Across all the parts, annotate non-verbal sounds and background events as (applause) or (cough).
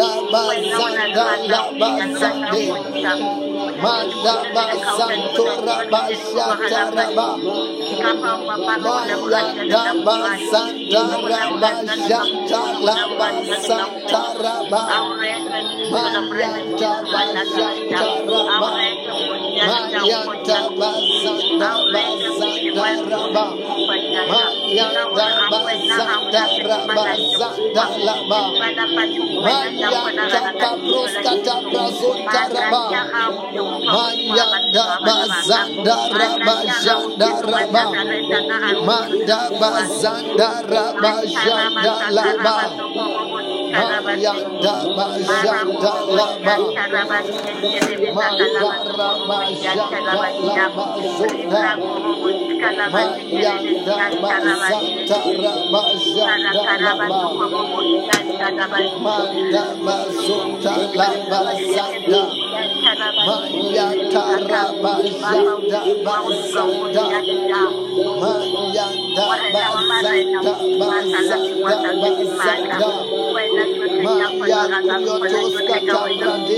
die. Bazanta raba. Mayanda bazanta raba. Mayanda bazanda bazanda raba. Mayanda bazanda raba janda laba zunda. Mayanda bazanda raba janda laba. Manda bazunda laba zanda. Mayanda raba janda bazanda. Mayanda bazanda bazanda bazanda. Maya Kuriotos Maya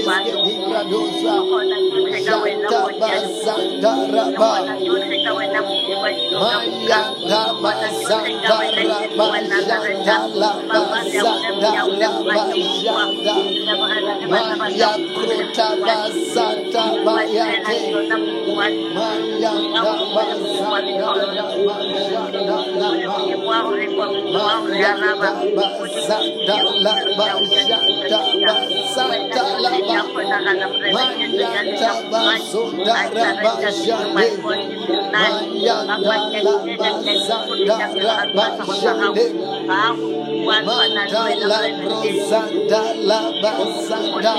Maya Maya Daba Zanda Raba Janda Laba Maya Daba Zanda Laba Janda Bazanda Laba Mayanda Bazunda Raba Jande Mayanda Laba Zanda Raba Jande Manda Labro Zanda Laba Zanda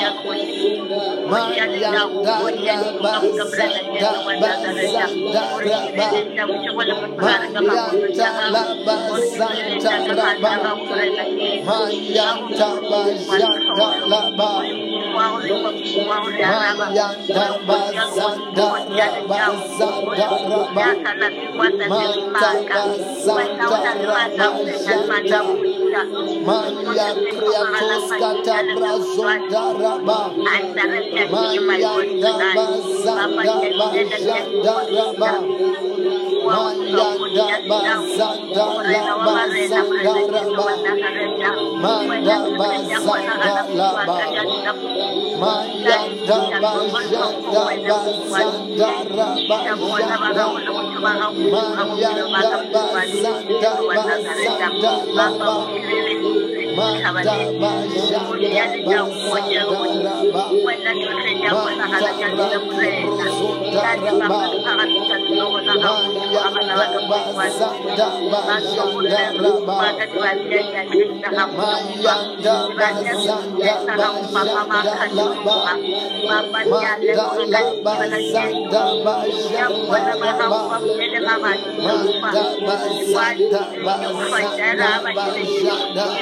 Mayanda Raba Zanda Bazanda Raba Mayanda Laba Zanda Raba Mayanda Bazanda Laba Mayanda Bazanda Raba Zanda Raba Manda Bazanda Raba Janda Maya Kriatos Katabra Zonda Raba Mayanda Bazanda Bazanda Raba Mayanda Bazanda Laba Zanda Raba Manda Bazanda Laba Mayanda Bazanda Bazanda Raba Mayanda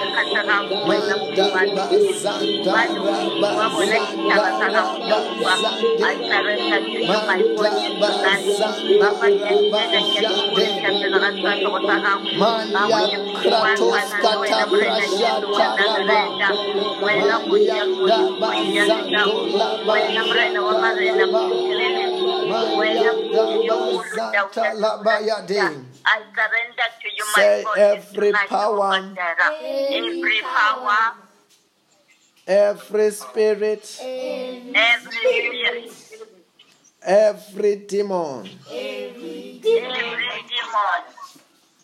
Bazanta Laba Yade I surrender to you, my Say God. every oh, power, every power, every spirit, every spirit, every demon, every demon,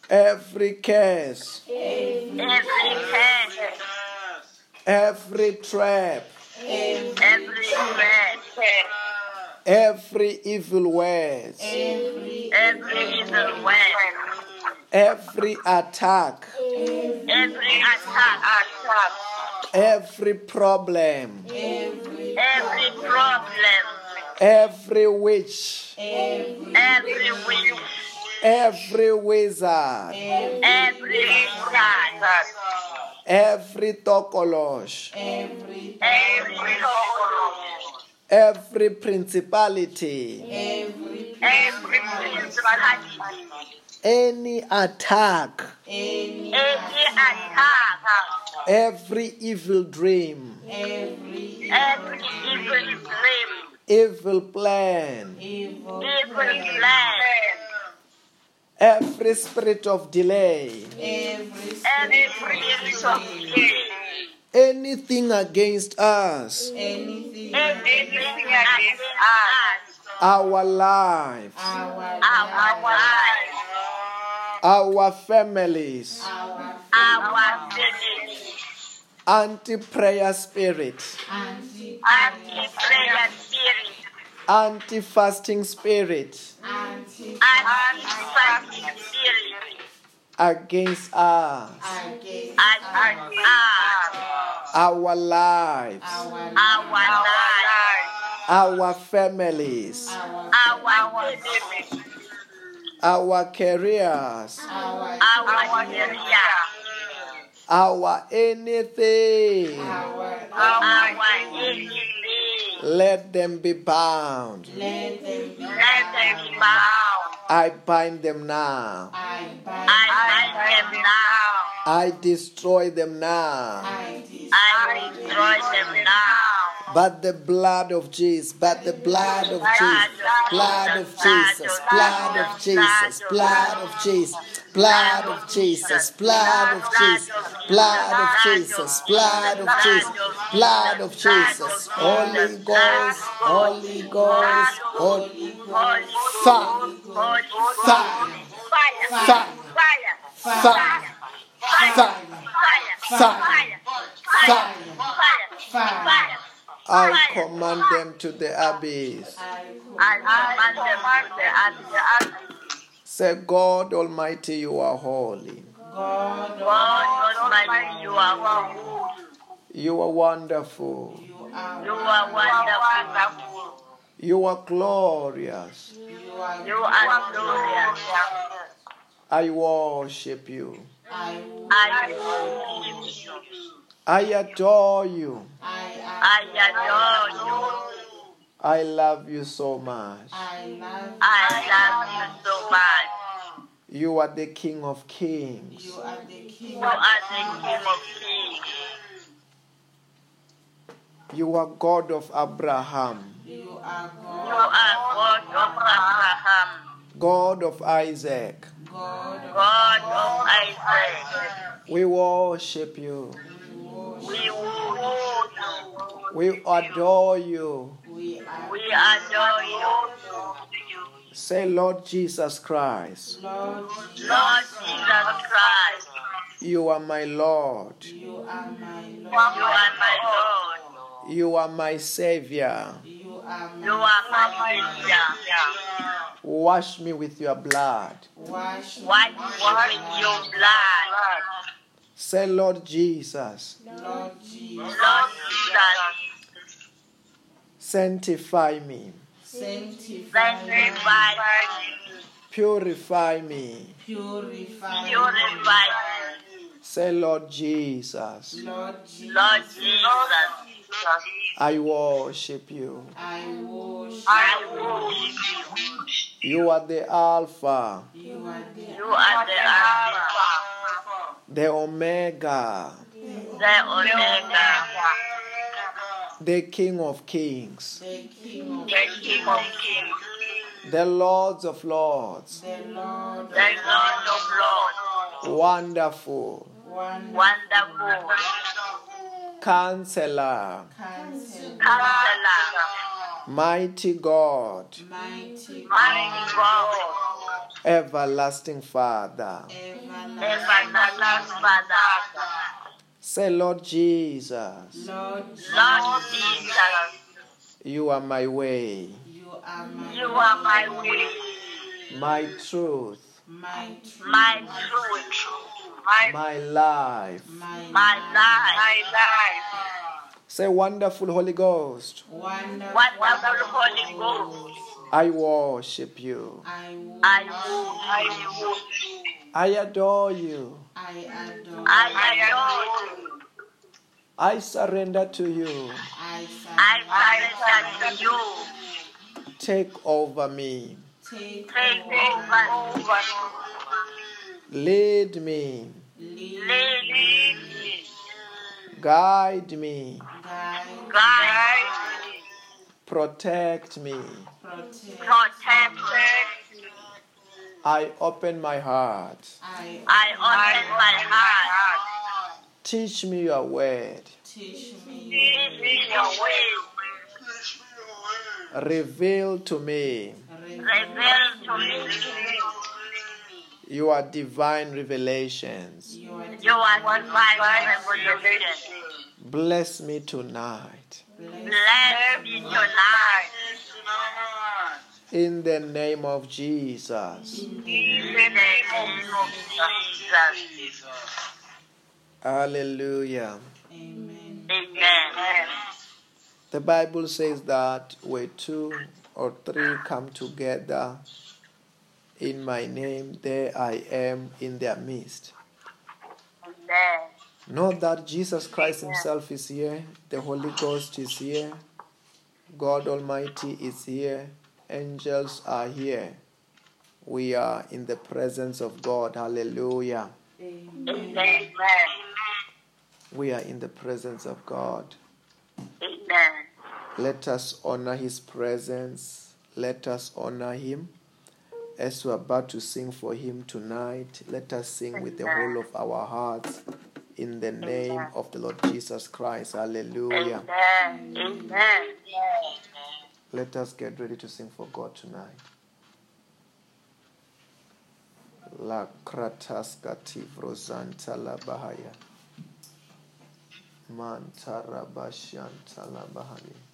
every curse, every curse, every trap, every threat, every evil word, every evil word, every attack, every attack, every problem, every problem, every witch, every witch, every wizard, every wizard, every tokolosh, every soul, every principality, every principality, any attack, every attack, every evil dream, every every evil dream, evil plan, evil evil plan, plan, every spirit of delay, every every spirit spirit of of delay, guilt, anything against us, anything anything against us, our lives, our our lives, our families, our our family, anti prayer spirit, anti anti-prayer spirit, anti fasting spirit. Anti-fasting spirit, against us, against us, our lives, our lives, our families, our family, our careers, our area, our anything. our enemy. Let them be bound. let them be Let them be bound. I bind them now. I bind I bind them now. I destroy them now. I destroy I destroy them now. But the blood of Jesus, but the blood of Jesus, blood of Jesus, blood of Jesus, blood of Jesus, blood of Jesus, blood of Jesus, blood of Jesus, blood of Jesus, blood of Jesus, Holy Ghost, Holy Ghost, Holy fire, fire, fire, fire, fire, fire, fire, fire, fire, fire. I command them to the abyss. I command them to the abyss. Say, God Almighty, you are holy. God God Almighty, you are good. You are wonderful. you are wonderful. You are glorious. you are You glorious. I worship you. I I worship you. I adore you. I I adore you. I love you so much. I love I love you so much. You are the King of Kings. you are the king You are the King of Kings. You are God of Abraham, you are God of Abraham, God of Isaac. God God of Isaac. We worship you. We you. Adore you. we adore you. Say, Lord Jesus Christ, Lord Jesus Christ, you are my Lord. you are my you Lord are my Lord. You are my Savior. you are my Savior. Wash me with your blood. Wash me with your blood. Say, Lord Jesus, Lord Jesus. Lord Jesus, sanctify me, sanctify me. Purify me. purify me. Say, Lord Jesus, Lord Jesus Lord Jesus, I worship you. I worship I worship you. You are the Alpha, you are the You are the Alpha, the Omega, the Omega, the King of Kings, the King of the King of Kings, the Lords of Lords. the Lord of Lords, Wonderful. Wonderful, Counselor, Counselor. Counselor, Mighty God, mighty mighty God, Everlasting Father. everlasting everlasting Father, Say, Lord Jesus, Lord Lord Jesus, you are my way, you are my you are my way, my truth, my truth. My truth, my, my life. my my life, my life. Say, Wonderful Holy Ghost, wonderful Wonderful Holy Ghost, I worship you. I will I will, I I adore you. I adore I adore you. I surrender to you. I I surrender to you. Take over me. take Take over over, over, Lead me. lead lead me, Guide me. Guide. guide, protect me. Protect. protect me. I open my heart. I I open my heart. Teach me your word. teach me Teach me your way. Reveal to me Reveal to me your divine revelations. your your divine revelation. Bless me tonight. Bless me tonight. In the name of Jesus. In the name of Jesus. Hallelujah. Amen. Amen. The Bible says that where two or three come together in my name, there I am in their midst. Amen. Know that Jesus Christ Himself is here, the Holy Ghost is here, God Almighty is here, angels are here. We are in the presence of God. Hallelujah. Amen. We are in the presence of God. Amen. Let us honor His presence. Let us honor Him. As we're about to sing for Him tonight, let us sing with the whole of our hearts in the name of the Lord Jesus Christ. Hallelujah. Amen. Amen. Let us get ready to sing for God tonight. La krataskati vrozanta la bahaya. Mantara bashanta la bahaya.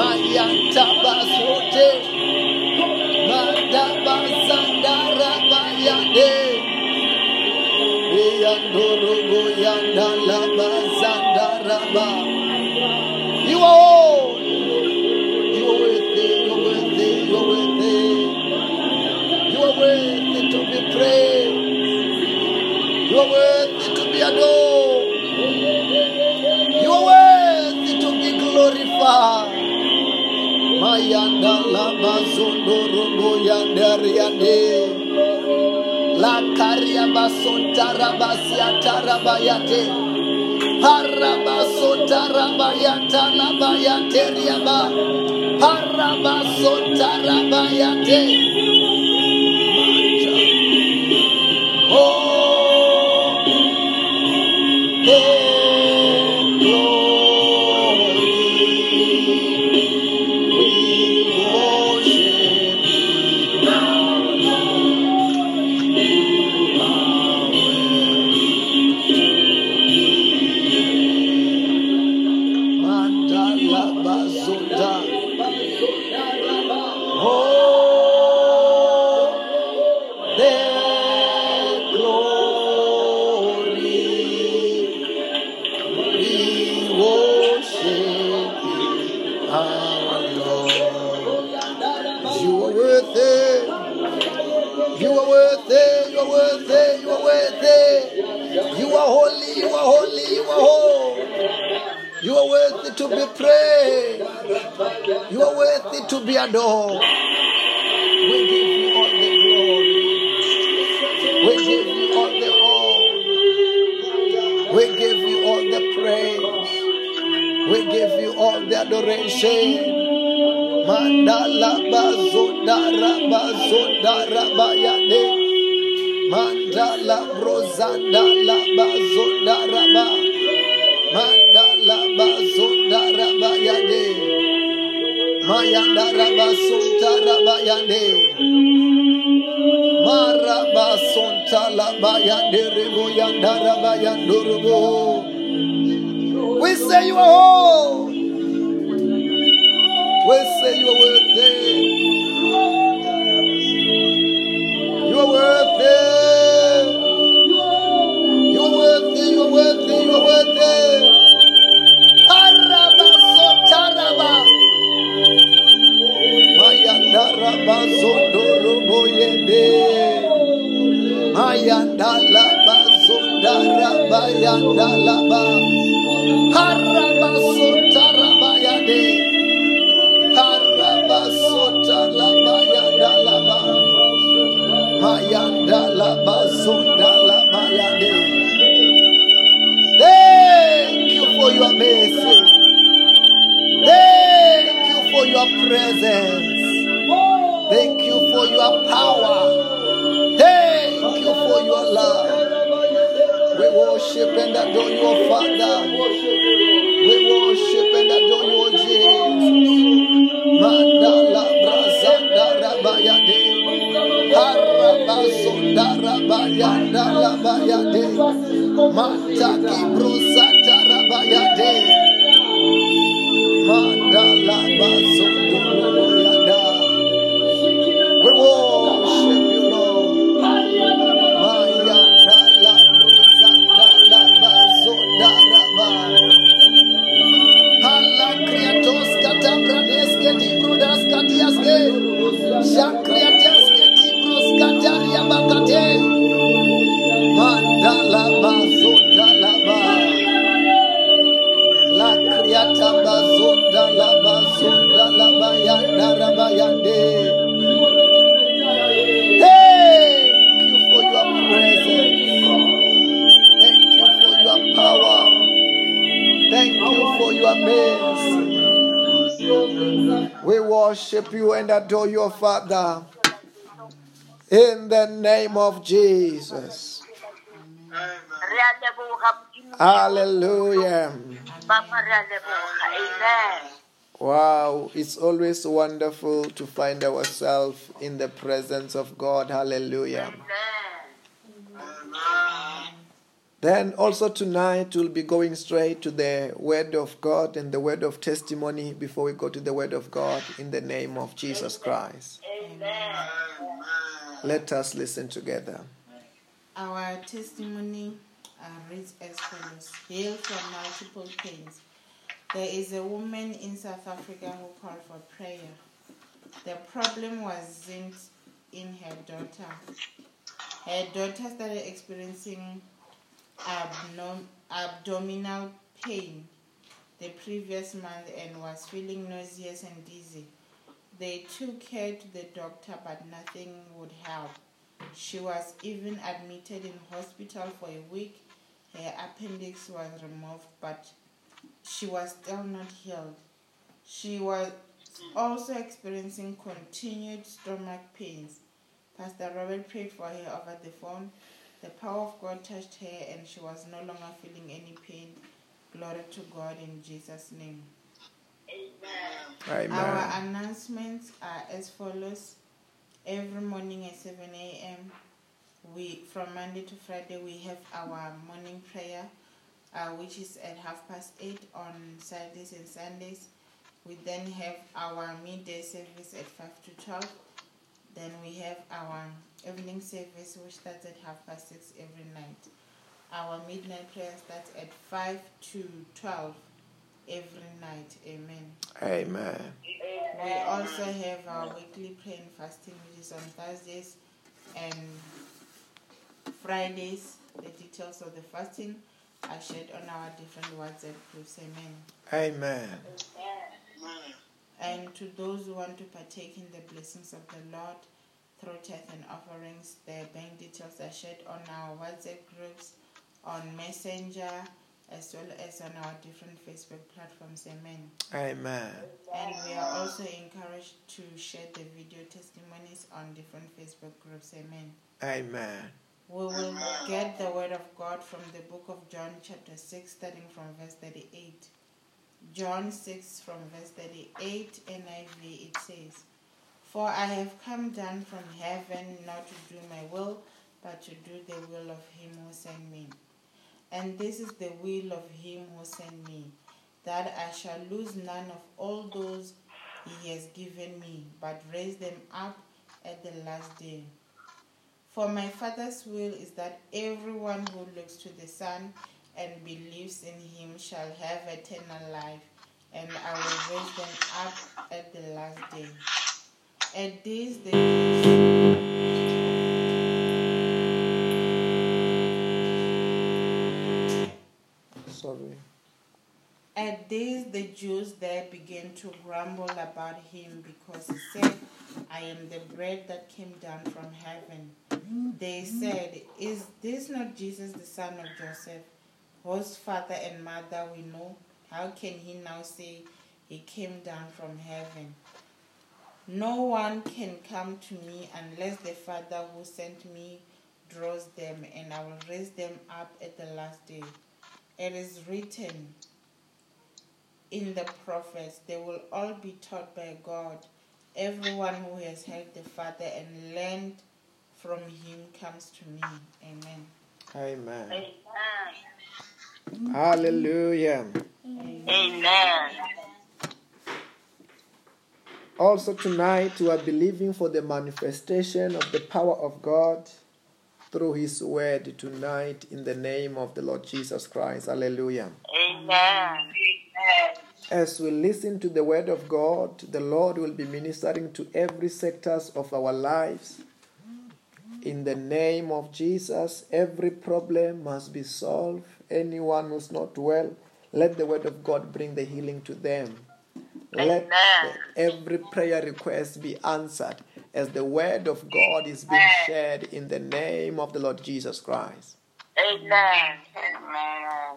mayanta basote manda basandara bayade Yandoro Yang Dalam basandara ba Tarabayate. Harabasota rabayata labayate riaba. Harabasota rabayate. Sonta. We say you are whole. We say you are worthy. You are worthy. Bayanda la Mandala Bayade Mataki Bro name of Jesus. Hallelujah. Amen. Wow, it's always wonderful to find ourselves in the presence of God. Hallelujah. Amen. Then also tonight we'll be going straight to the Word of God and the Word of testimony before we go to the Word of God in the name of Jesus Christ. Amen. Let us listen together. Our testimony uh, reads as follows Heal from multiple pains. There is a woman in South Africa who called for prayer. The problem wasn't in her daughter. Her daughter started experiencing abnom- abdominal pain the previous month and was feeling nauseous and dizzy. They took her to the doctor, but nothing would help. She was even admitted in hospital for a week. Her appendix was removed, but she was still not healed. She was also experiencing continued stomach pains. Pastor Robert prayed for her over the phone. The power of God touched her, and she was no longer feeling any pain. Glory to God in Jesus' name. Amen. Our announcements are as follows. Every morning at 7 a.m., we from Monday to Friday we have our morning prayer, uh, which is at half past eight on Saturdays and Sundays. We then have our midday service at five to twelve. Then we have our evening service, which starts at half past six every night. Our midnight prayer starts at five to twelve every night. Amen. Amen. We also have our weekly prayer and fasting, which is on Thursdays and Fridays. The details of the fasting are shared on our different WhatsApp groups. Amen. Amen. And to those who want to partake in the blessings of the Lord through tithe and offerings, their bank details are shared on our WhatsApp groups, on Messenger, as well as on our different Facebook platforms. Amen. Amen. And we are also encouraged to share the video testimonies on different Facebook groups. Amen. Amen. We will get the word of God from the book of John, chapter 6, starting from verse 38. John 6, from verse 38, NIV, it says, For I have come down from heaven not to do my will, but to do the will of him who sent me. And this is the will of him who sent me, that I shall lose none of all those he has given me, but raise them up at the last day. For my Father's will is that everyone who looks to the Son and believes in him shall have eternal life, and I will raise them up at the last day. At this the At this, the Jews there began to grumble about him because he said, I am the bread that came down from heaven. They said, Is this not Jesus, the son of Joseph, whose father and mother we know? How can he now say he came down from heaven? No one can come to me unless the Father who sent me draws them, and I will raise them up at the last day. It is written, in the prophets, they will all be taught by God. Everyone who has heard the Father and learned from him comes to me. Amen. Amen. Amen. Hallelujah. Amen. Also, tonight we are believing for the manifestation of the power of God through His word tonight in the name of the Lord Jesus Christ. Hallelujah. Amen. As we listen to the word of God, the Lord will be ministering to every sectors of our lives. In the name of Jesus, every problem must be solved. Anyone who's not well, let the word of God bring the healing to them. Let Amen. every prayer request be answered as the word of God is being shared in the name of the Lord Jesus Christ. Amen. Amen.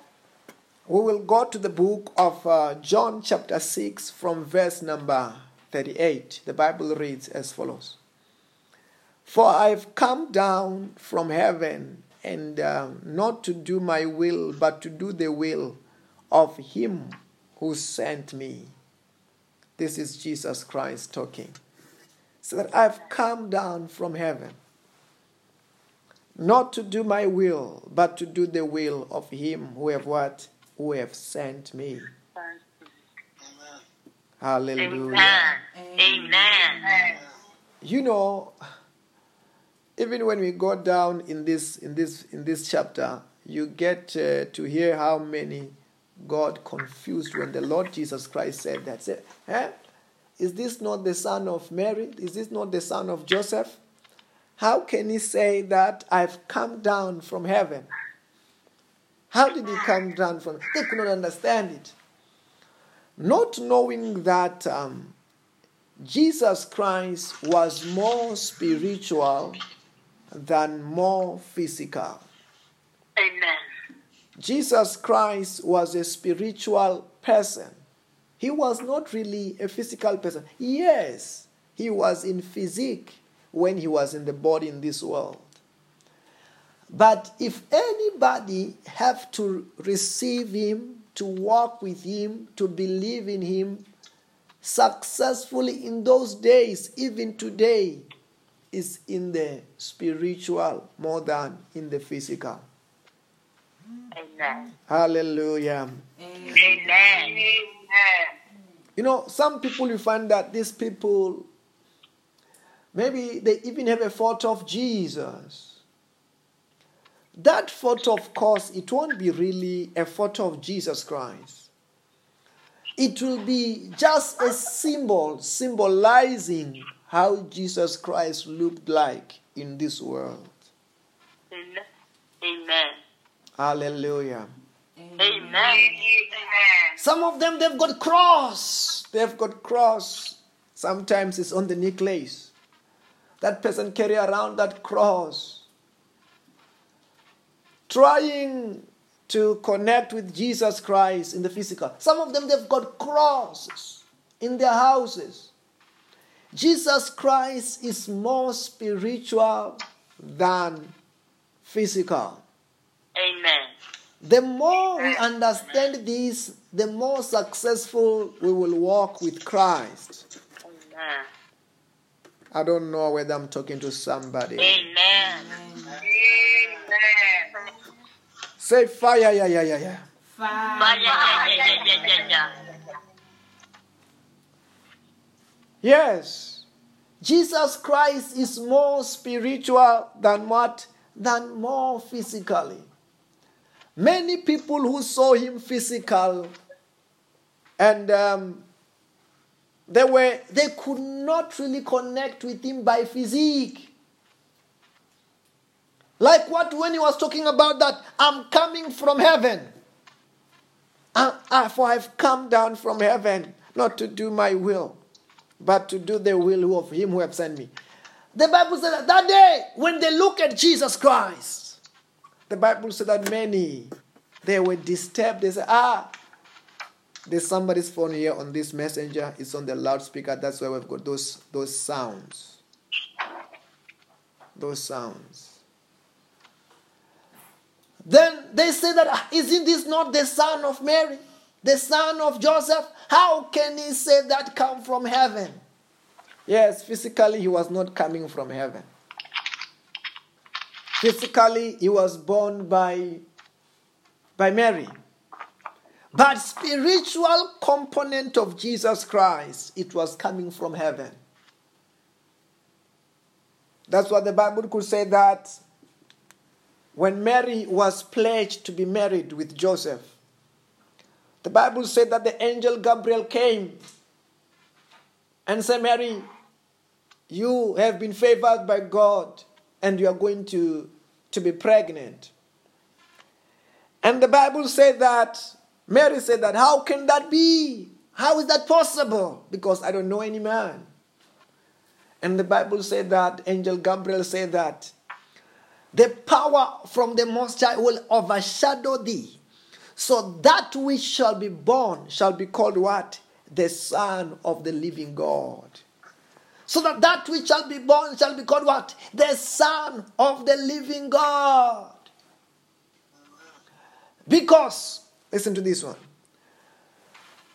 We will go to the book of uh, John, chapter 6, from verse number 38. The Bible reads as follows For I've come down from heaven, and uh, not to do my will, but to do the will of Him who sent me. This is Jesus Christ talking. So that I've come down from heaven, not to do my will, but to do the will of Him who have what? Who have sent me. Hallelujah. Amen. Amen. You know, even when we go down in this in this in this chapter, you get uh, to hear how many God confused when the Lord Jesus Christ said that. Said, eh? Is this not the son of Mary? Is this not the son of Joseph? How can he say that I've come down from heaven? How did he come down from? They could not understand it. Not knowing that um, Jesus Christ was more spiritual than more physical. Amen. Jesus Christ was a spiritual person. He was not really a physical person. Yes, he was in physique when he was in the body in this world. But if anybody have to receive him, to walk with him, to believe in him successfully in those days, even today, is in the spiritual more than in the physical. Amen. Hallelujah. Amen. You know, some people you find that these people maybe they even have a photo of Jesus. That photo, of course, it won't be really a photo of Jesus Christ. It will be just a symbol symbolizing how Jesus Christ looked like in this world. Amen. Amen. Hallelujah. Amen. Some of them they've got cross. They've got cross. Sometimes it's on the necklace. That person carry around that cross. Trying to connect with Jesus Christ in the physical. Some of them they've got crosses in their houses. Jesus Christ is more spiritual than physical. Amen. The more we understand this, the more successful we will walk with Christ. Amen. I don't know whether I'm talking to somebody. Amen. Say fire, yeah, yeah, yeah, yeah. Fire, Fire. yeah, yeah, yeah, yeah, yeah, yeah. Yes. Jesus Christ is more spiritual than what? Than more physically. Many people who saw him physical and um, they were they could not really connect with him by physique. Like what when he was talking about that, I'm coming from heaven. Uh, uh, for I've come down from heaven not to do my will, but to do the will of him who have sent me. The Bible said that, that day when they look at Jesus Christ, the Bible said that many they were disturbed. They said, Ah, there's somebody's phone here on this messenger. It's on the loudspeaker. That's why we've got those those sounds. Those sounds. Then they say that "Ah, isn't this not the son of Mary, the son of Joseph? How can he say that come from heaven? Yes, physically he was not coming from heaven. physically he was born by by Mary. But spiritual component of Jesus Christ, it was coming from heaven. That's what the Bible could say that when Mary was pledged to be married with Joseph, the Bible said that the angel Gabriel came and said, Mary, you have been favored by God and you are going to, to be pregnant. And the Bible said that, Mary said that, how can that be? How is that possible? Because I don't know any man. And the Bible said that, Angel Gabriel said that, the power from the Most High will overshadow thee. So that which shall be born shall be called what? The Son of the living God. So that that which shall be born shall be called what? The Son of the living God. Because, listen to this one.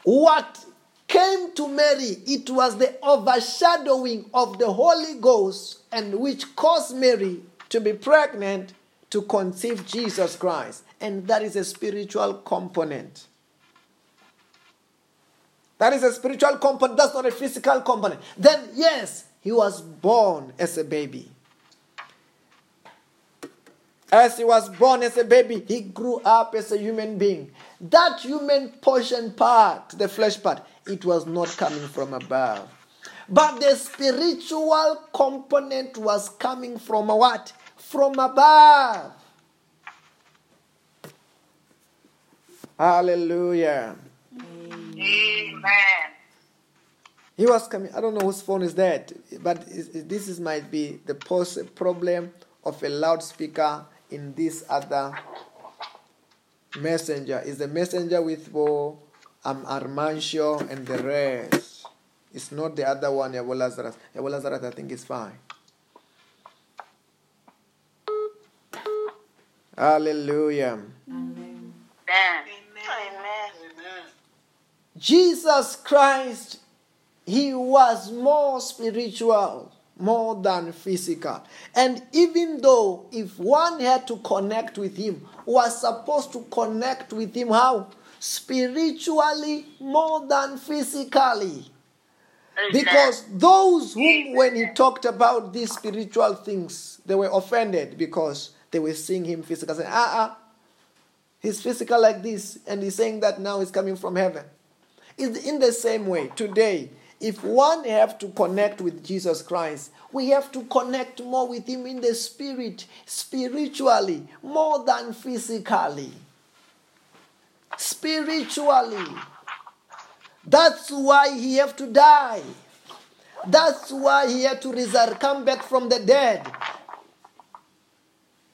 What came to Mary, it was the overshadowing of the Holy Ghost, and which caused Mary to be pregnant to conceive Jesus Christ. And that is a spiritual component. That is a spiritual component, that's not a physical component. Then, yes, he was born as a baby. As he was born as a baby, he grew up as a human being. That human portion part, the flesh part, it was not coming from above. But the spiritual component was coming from what? From above. Hallelujah. Amen. He was coming. I don't know whose phone is that, but is- is- this is might be the problem of a loudspeaker in this other messenger. Is the messenger with Bo, um, Armancio and the rest. It's not the other one, Yabo Lazarus. Yabo Lazarus, I think is fine. Hallelujah. Amen. Amen. Jesus Christ, he was more spiritual, more than physical. And even though if one had to connect with him, was supposed to connect with him how? Spiritually more than physically. Because those whom, when he talked about these spiritual things, they were offended because they were seeing him physical. Saying, ah, ah, he's physical like this, and he's saying that now he's coming from heaven. It's in the same way, today, if one have to connect with Jesus Christ, we have to connect more with him in the spirit, spiritually, more than physically. Spiritually. That's why he have to die. That's why he had to resurrect, come back from the dead.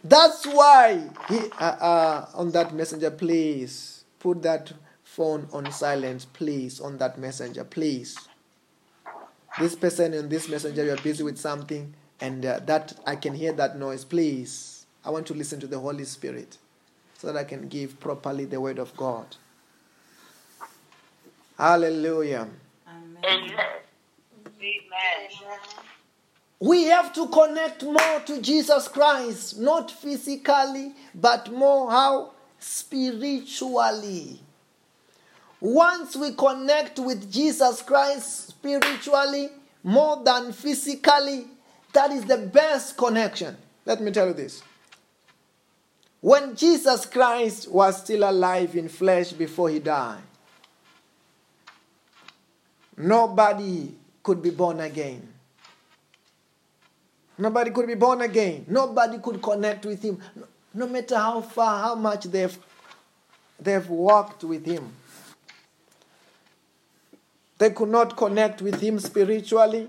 That's why he uh, uh, on that messenger, please put that phone on silent, please on that messenger, please. This person in this messenger, you're busy with something, and uh, that I can hear that noise. Please, I want to listen to the Holy Spirit, so that I can give properly the word of God. Hallelujah. Amen. Amen. We have to connect more to Jesus Christ, not physically, but more how? Spiritually. Once we connect with Jesus Christ spiritually, more than physically, that is the best connection. Let me tell you this. When Jesus Christ was still alive in flesh before he died, nobody could be born again. Nobody could be born again. Nobody could connect with him. No, matter how far, how much they've, they've walked with him. They could not connect with him spiritually.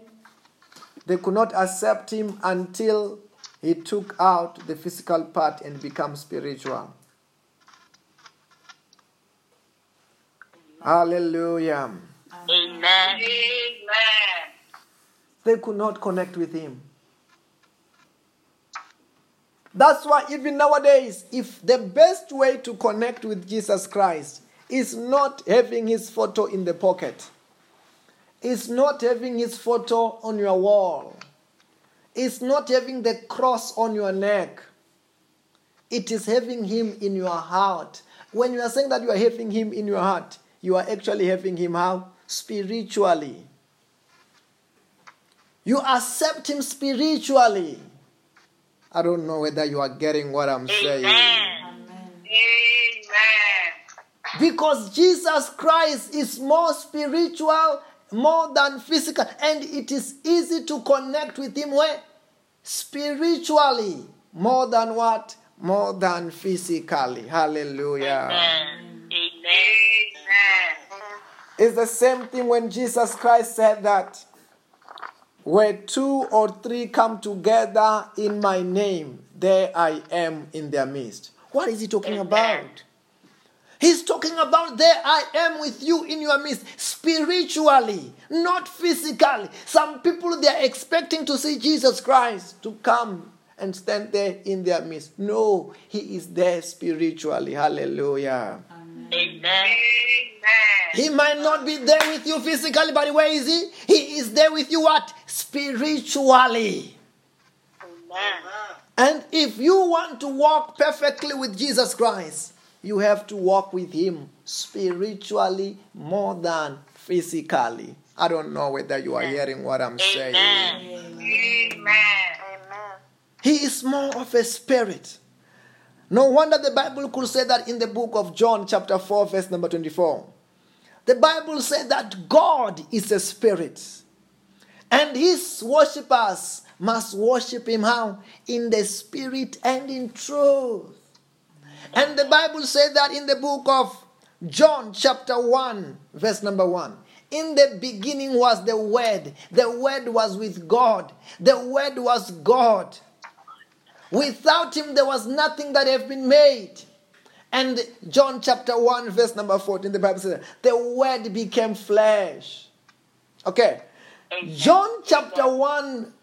They could not accept him until he took out the physical part and become spiritual. Hallelujah. Amen. Amen. They could not connect with him. That's why, even nowadays, if the best way to connect with Jesus Christ is not having his photo in the pocket, is not having his photo on your wall, is not having the cross on your neck, It is having him in your heart. When you are saying that you are having him in your heart, you are actually having him how? Spiritually. You accept him spiritually. I don't know whether you are getting what I'm saying. Amen. Amen. Amen. Because Jesus Christ is more spiritual, more than physical, and it is easy to connect with Him where? Spiritually, more than what? More than physically. Hallelujah. Amen. Amen. It's the same thing when Jesus Christ said that where two or three come together in my name, there I am in their midst. What is he talking about? He's talking about there I am with you in your midst, spiritually, not physically. Some people they are expecting to see Jesus Christ to come and stand there in their midst. No, he is there spiritually. Hallelujah. Amen. Amen. Amen. He might not be there with you physically, but where is he? He is there with you what? Spiritually. Amen. And if you want to walk perfectly with Jesus Christ, you have to walk with him spiritually more than physically. I don't know whether you are hearing what I'm saying. Amen. Amen. He is more of a spirit. No wonder the Bible could say that in the book of John, chapter 4, verse number 24. The Bible said that God is a spirit, and his worshippers must worship him how? In the spirit and in truth. And the Bible said that in the book of John, chapter 1, verse number 1. In the beginning was the Word. The Word was with God. The Word was God. Without him, there was nothing that have been made. And John chapter 1, verse number 14, the Bible says, the Word became flesh. Okay. John chapter 1,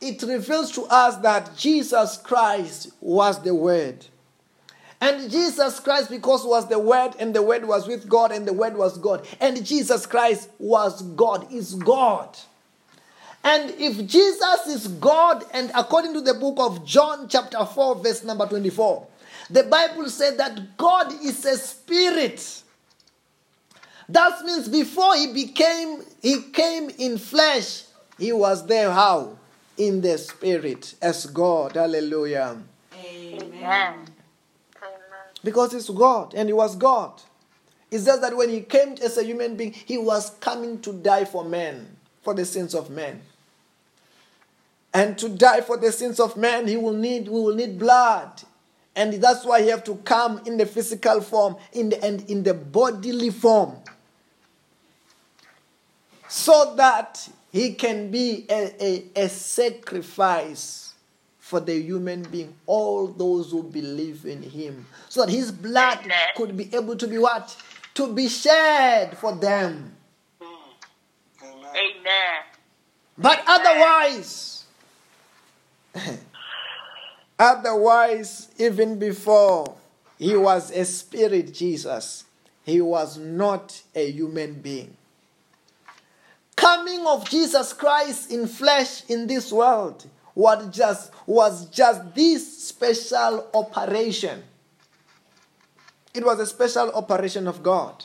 it reveals to us that Jesus Christ was the Word. And Jesus Christ, because was the Word, and the Word was with God, and the Word was God. And Jesus Christ was God, is God. And if Jesus is God, and according to the book of John, chapter 4, verse number 24, the Bible said that God is a spirit. That means before he became, he came in flesh, he was there how? In the spirit as God. Hallelujah. Amen. Because it's God and he was God. It's just that when he came as a human being, he was coming to die for men, for the sins of men. And to die for the sins of men, he will need we will need blood. And that's why he have to come in the physical form, in the and in the bodily form. So that he can be a, a, a sacrifice for the human being, all those who believe in him. So that his blood Amen. could be able to be what? To be shed for them. Amen. But otherwise, (laughs) otherwise, even before he was a spirit, Jesus, he was not a human being. Coming of Jesus Christ in flesh in this world was just, was just this special operation. It was a special operation of God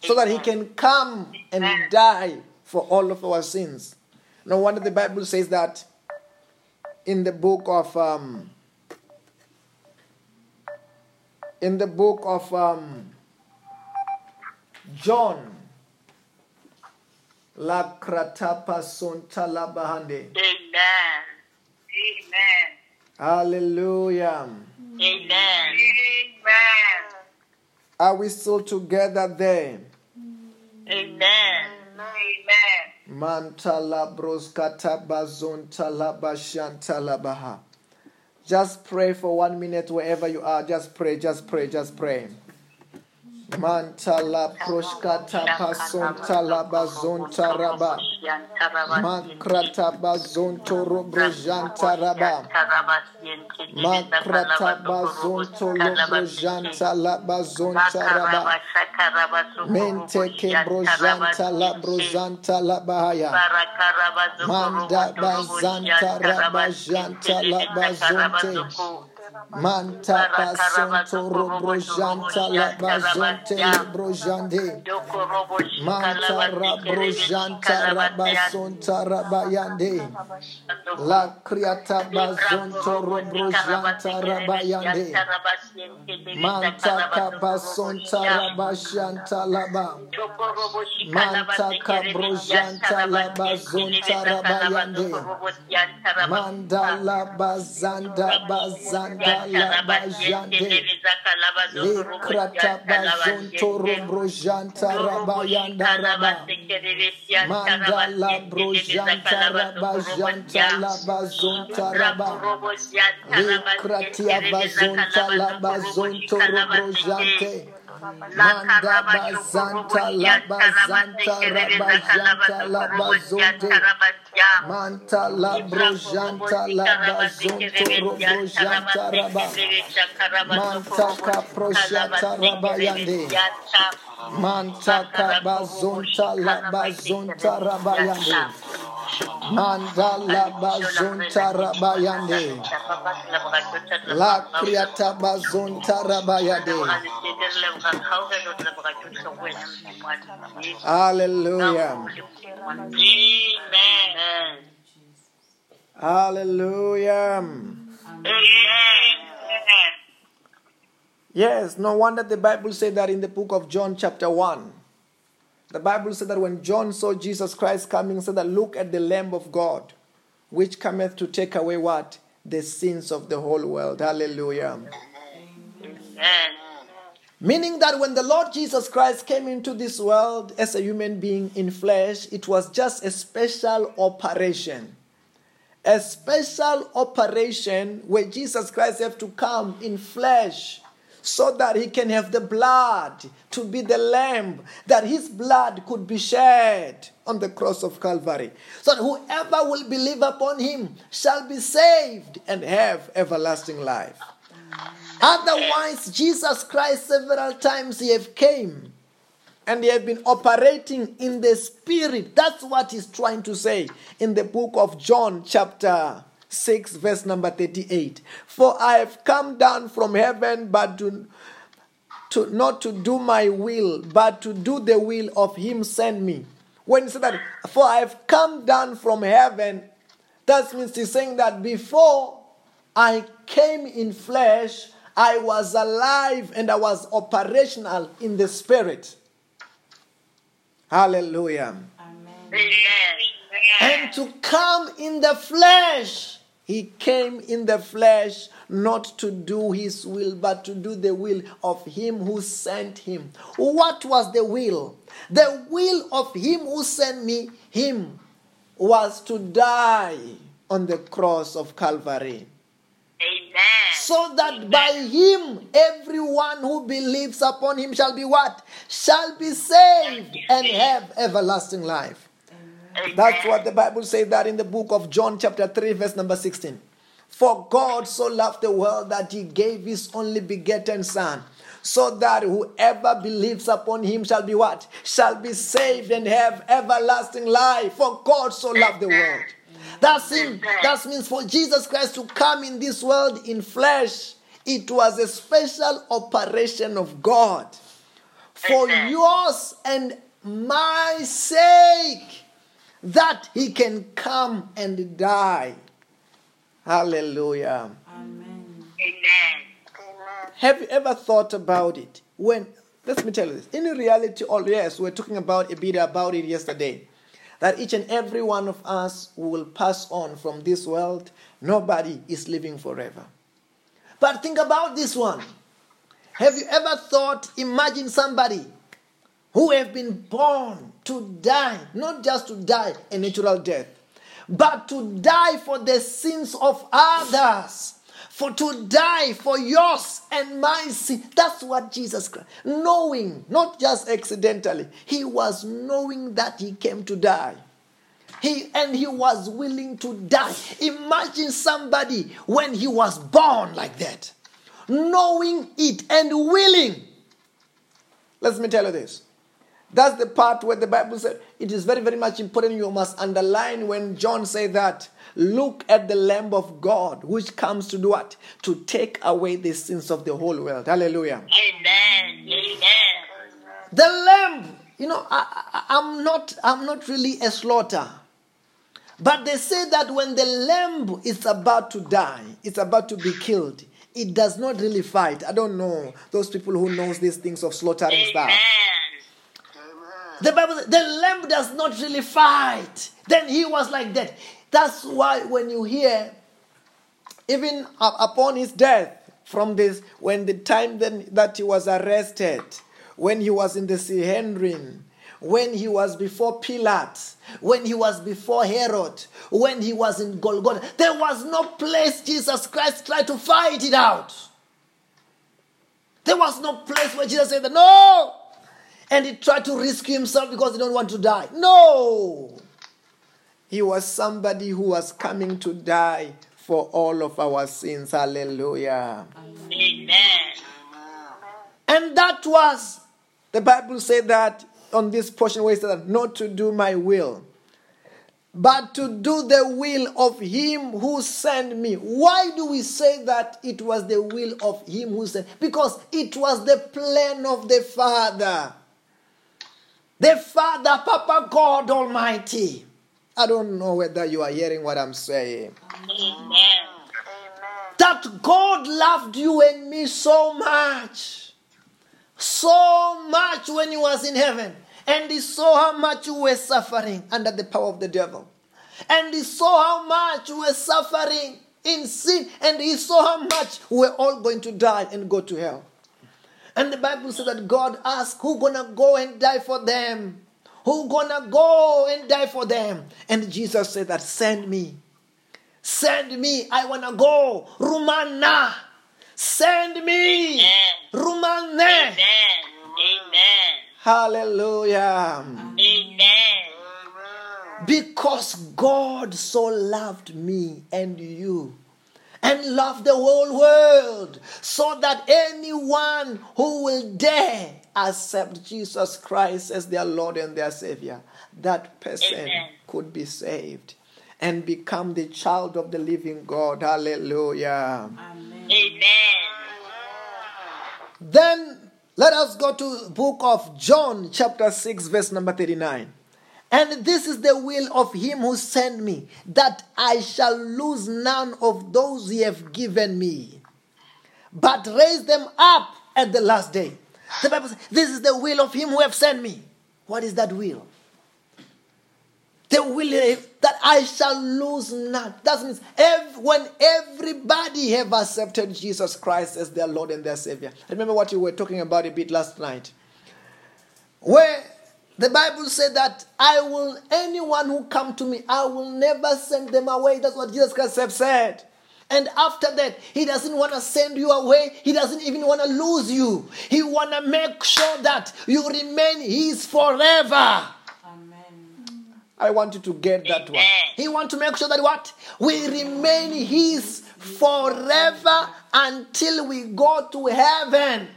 so that he can come and die for all of our sins. No wonder the Bible says that in the book of um, in the book of um, John. La kratapa sonta la bahande. Amen. Amen. Hallelujah. Amen. Amen. Are we still together there? Amen. Amen. Mantala broskata bazonta la bashanta la baha. Just pray for one minute wherever you are. Just pray, just pray, just pray. Mantala proskata pasonta la bazonta raba. Makrata bazonto robrojanta raba. Makrata bazonto lobrojanta la bazonta raba. Menteke brojanta la brojanta la bahaya. Manda bazanta rabajanta la bazonte. Manta basonto robrojanta la bazonte lebrojande. Manta rabrojanta rabasonta rabayande. La kriata bazonto robrojanta rabayande. Manta kabasonta rabashanta laba. Manta kabrojanta labazonta rabayande. Manda la bazanda bazanda la bajande. Likrata bazonto robrojanta rabayanda raba. Manda brojanta rabajanta la bazonta raba. Likratia bazonta la bazonto robrojante. Manda bazanta la bazanta rabajanta la bazonte. Manta la brojanta la bazonto robrojanta raba. Manta kaproshata rabayande. Manta kabazonta la bazonta rabayande. Manda la bazonta rabayande. La kriata bazonta rabayade. Hallelujah. Amen. Hallelujah. Yes, no wonder the Bible said that in the book of John, chapter 1. The Bible said that when John saw Jesus Christ coming, said that look at the Lamb of God, which cometh to take away what? The sins of the whole world. Hallelujah. Amen. Meaning that when the Lord Jesus Christ came into this world as a human being in flesh, it was just a special operation. A special operation where Jesus Christ had to come in flesh so that he can have the blood to be the lamb, that his blood could be shed on the cross of Calvary. So that whoever will believe upon him shall be saved and have everlasting life. Otherwise, Jesus Christ several times he have came and he have been operating in the spirit. That's what he's trying to say in the book of John, chapter 6, verse number 38. For I have come down from heaven, but to, to not to do my will, but to do the will of him sent me. When he said that, for I have come down from heaven, that means he's saying that before I came in flesh, I was alive and I was operational in the spirit. Hallelujah. Amen. And to come in the flesh, he came in the flesh not to do his will, but to do the will of him who sent him. What was the will? The will of him who sent me, him, was to die on the cross of Calvary. Amen. So that by him everyone who believes upon him shall be what? Shall be saved and have everlasting life. Amen. That's what the Bible says that in the book of John, chapter 3, verse number 16. For God so loved the world that he gave his only begotten Son, so that whoever believes upon him shall be what? Shall be saved and have everlasting life. For God so loved the world. That's him. That means for Jesus Christ to come in this world in flesh, it was a special operation of God for yours and my sake that he can come and die. Hallelujah. Amen. Amen. Have you ever thought about it? When let me tell you this. In reality, all yes, we are talking about a bit about it yesterday. That each and every one of us will pass on from this world. Nobody is living forever. But think about this one. Have you ever thought, imagine somebody who have been born to die, not just to die a natural death, but to die for the sins of others, for to die for yours and my sin. That's what Jesus Christ, knowing, not just accidentally, he was knowing that he came to die. He and he was willing to die. Imagine somebody when he was born like that, knowing it and willing. Let me tell you this. That's the part where the Bible said it is very, very much important. You must underline when John said that. Look at the Lamb of God, which comes to do what? To take away the sins of the whole world. Hallelujah. Amen. Amen. The lamb, you know, I, I'm not, I'm not really a slaughter. But they say that when the lamb is about to die, it's about to be killed, it does not really fight. I don't know those people who knows these things of slaughtering stuff. The Bible says the lamb does not really fight. Then he was like that. That's why when you hear, even upon his death, from this, when the time then that he was arrested, when he was in the Sanhedrin, when he was before Pilate, when he was before Herod, when he was in Golgotha, there was no place Jesus Christ tried to fight it out. There was no place where Jesus said, No! And he tried to rescue himself because he don't want to die. No! He was somebody who was coming to die for all of our sins. Hallelujah. Amen. And that was, the Bible said that on this portion where it said that not to do my will, but to do the will of him who sent me. Why do we say that it was the will of him who sent? Because it was the plan of the Father. The Father, Papa God Almighty. I don't know whether you are hearing what I'm saying. Amen. that God loved you and me so much. So much when he was in heaven. And he saw how much you were suffering under the power of the devil. And he saw how much you were suffering in sin. And he saw how much we were all going to die and go to hell. And the Bible says that God asked, Who gonna go and die for them? Who gonna go and die for them? And Jesus said that send me. Send me. I wanna go. Rumana. Send me. Amen. Rumane. Amen. Amen. Hallelujah. Amen. Because God so loved me and you and love the whole world so that anyone who will dare accept Jesus Christ as their Lord and their Savior, that person Amen. could be saved and become the child of the living God. Hallelujah. Amen. Amen. Then let us go to book of John chapter 6 verse number 39. And this is the will of him who sent me that I shall lose none of those he have given me but raise them up at the last day. The Bible says this is the will of him who have sent me. What is that will? The will that I shall lose none. That means ev- when everybody have accepted Jesus Christ as their Lord and their Savior. Remember what you were talking about a bit last night. Where the Bible said that I will, anyone who come to me, I will never send them away. That's what Jesus Christ have said. And after that, he doesn't want to send you away. He doesn't even want to lose you. He want to make sure that you remain his forever. Amen. I want you to get that one. He want to make sure that what? We remain his forever until we go to heaven.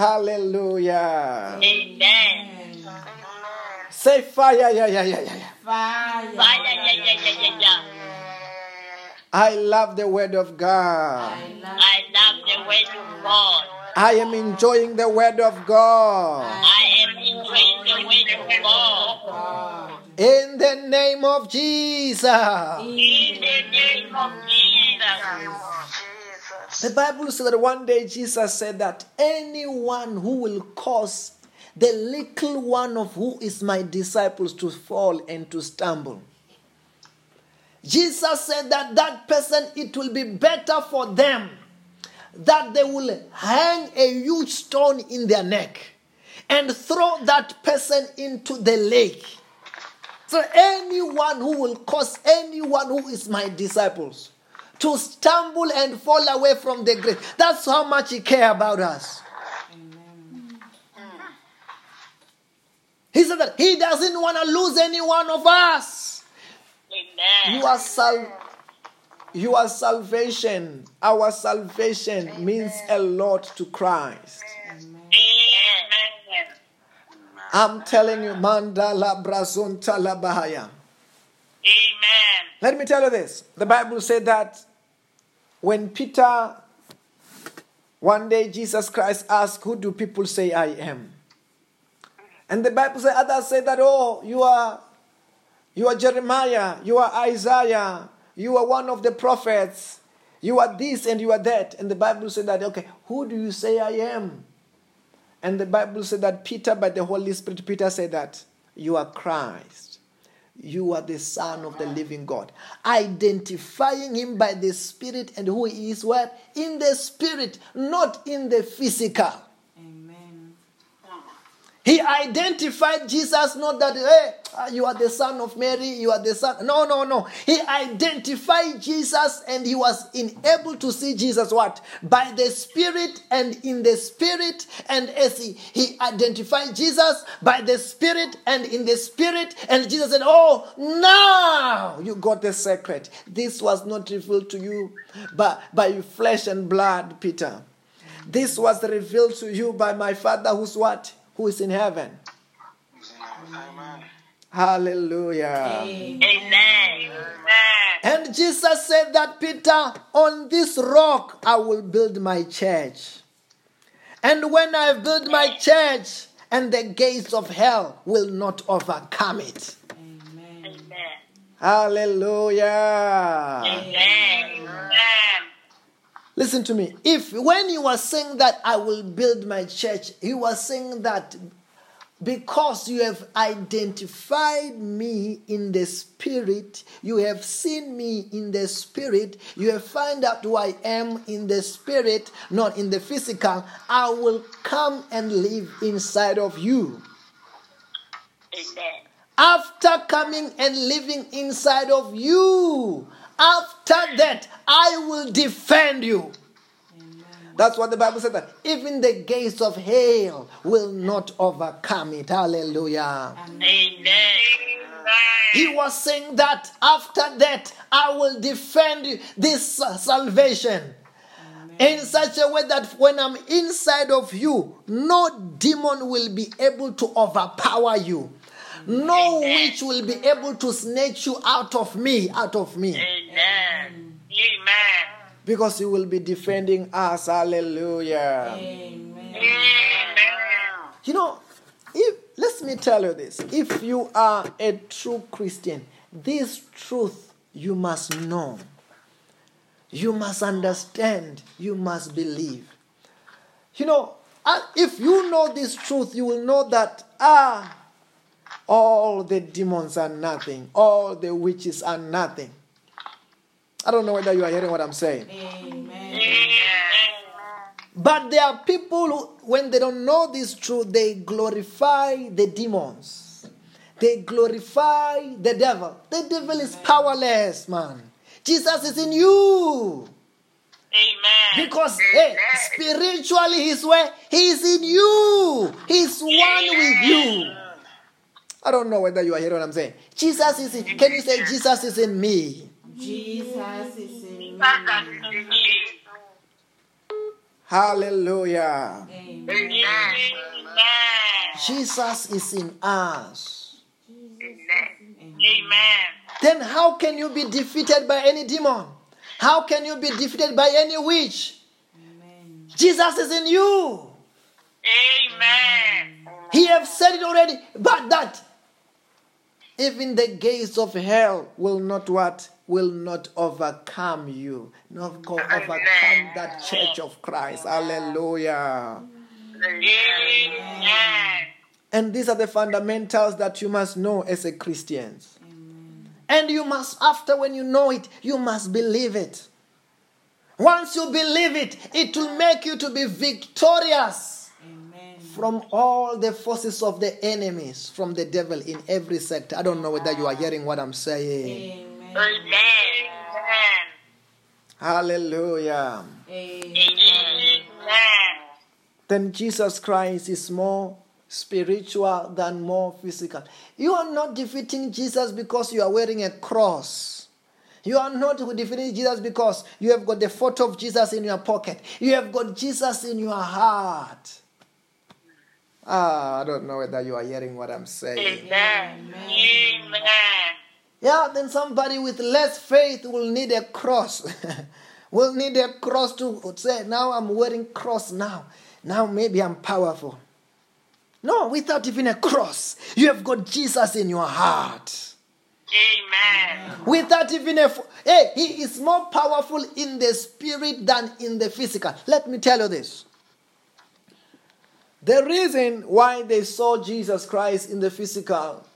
Amen. Amen. Hallelujah. Amen. Say fire, yeah, yeah, yeah, yeah, yeah. Fire. Fire, yeah, yeah, yeah, yeah, yeah. I love the word of God. I love I love the word of God. I am enjoying the word of God. I am enjoying the word of God. God. In the name of Jesus. In the name of Jesus. The Bible says that one day Jesus said that anyone who will cause the little one of who is my disciples to fall and to stumble. Jesus said that that person, it will be better for them that they will hang a huge stone in their neck and throw that person into the lake. So anyone who will cause anyone who is my disciples to stumble and fall away from the grace, that's how much he cares about us. He said that he doesn't want to lose any one of us. Amen. are sal- your salvation, our salvation means a lot to Christ. Amen. I'm telling you, mandala brazunta la bahaya. Amen. Let me tell you this. The Bible said that when Peter, one day Jesus Christ asked, Who do people say I am? And the Bible said, others say that, oh, you are you are Jeremiah, you are Isaiah, you are one of the prophets, you are this and you are that. And the Bible said that, okay, who do you say I am? And the Bible said that Peter, by the Holy Spirit, Peter said that you are Christ. You are the Son of the living God. Identifying him by the Spirit and who he is, what? In the Spirit, not in the physical. He identified Jesus, not that, hey, ah, you are the son of Mary, you are the son. No, no, no. He identified Jesus and he was able to see Jesus what? By the Spirit and in the Spirit. And as he, he identified Jesus by the Spirit and in the Spirit, and Jesus said, Oh, now you got the secret. This was not revealed to you by, by flesh and blood, Peter. This was revealed to you by my Father who's what? Who is in heaven. Amen. Hallelujah. Amen. And Jesus said that, Peter, on this rock I will build my church. And when I build my church, and the gates of hell will not overcome it. Amen. Amen. Hallelujah. Amen. Amen. Listen to me. If when he was saying that I will build my church, he was saying that because you have identified me in the spirit, you have seen me in the spirit, you have found out who I am in the spirit, not in the physical, I will come and live inside of you. Amen. After coming and living inside of you, after that, I will defend you. That's what the Bible said that even the gates of hell will not overcome it. Hallelujah. Amen. He was saying that after that, I will defend this uh, salvation in such a way that when I'm inside of you, no demon will be able to overpower you. No witch will be able to snatch you out of me, out of me. Amen. Amen. Because you will be defending us. Hallelujah. Amen. Amen. You know, if let me tell you this. If you are a true Christian, this truth you must know. You must understand. You must believe. You know, uh, if you know this truth, you will know that ah, all the demons are nothing. All the witches are nothing. I don't know whether you are hearing what I'm saying. Amen. But there are people who, when they don't know this truth, they glorify the demons. They glorify the devil. The devil is powerless, man. Jesus is in you. Amen. Because hey, spiritually he's where he's in you. He's one with you. I don't know whether you are hearing what I'm saying. Jesus is in, can you say Jesus is in me? Jesus is in me. Hallelujah. Amen. Amen. Jesus is in us. Amen. Then how can you be defeated by any demon? How can you be defeated by any witch? Amen. Jesus is in you. Amen. He have said it already, but that even the gates of hell will not what? Will not overcome you. Not co- overcome that church of Christ. Hallelujah. Amen. And these are the fundamentals that you must know as a Christian. And you must, after when you know it, you must believe it. Once you believe it, it will make you to be victorious. From all the forces of the enemies, from the devil in every sector. I don't know whether you are hearing what I'm saying. Amen. Amen. Hallelujah. Amen. Amen. Then Jesus Christ is more spiritual than more physical. You are not defeating Jesus because you are wearing a cross. You are not defeating Jesus because you have got the photo of Jesus in your pocket. You have got Jesus in your heart. Ah, I don't know whether you are hearing what I'm saying. Amen. Amen. Yeah, then somebody with less faith will need a cross. (laughs) will need a cross to say, now I'm wearing cross now. Now maybe I'm powerful. No, without even a cross, you have got Jesus in your heart. Amen. Without even a. Hey, he is more powerful in the spirit than in the physical. Let me tell you this. The reason why they saw Jesus Christ in the physical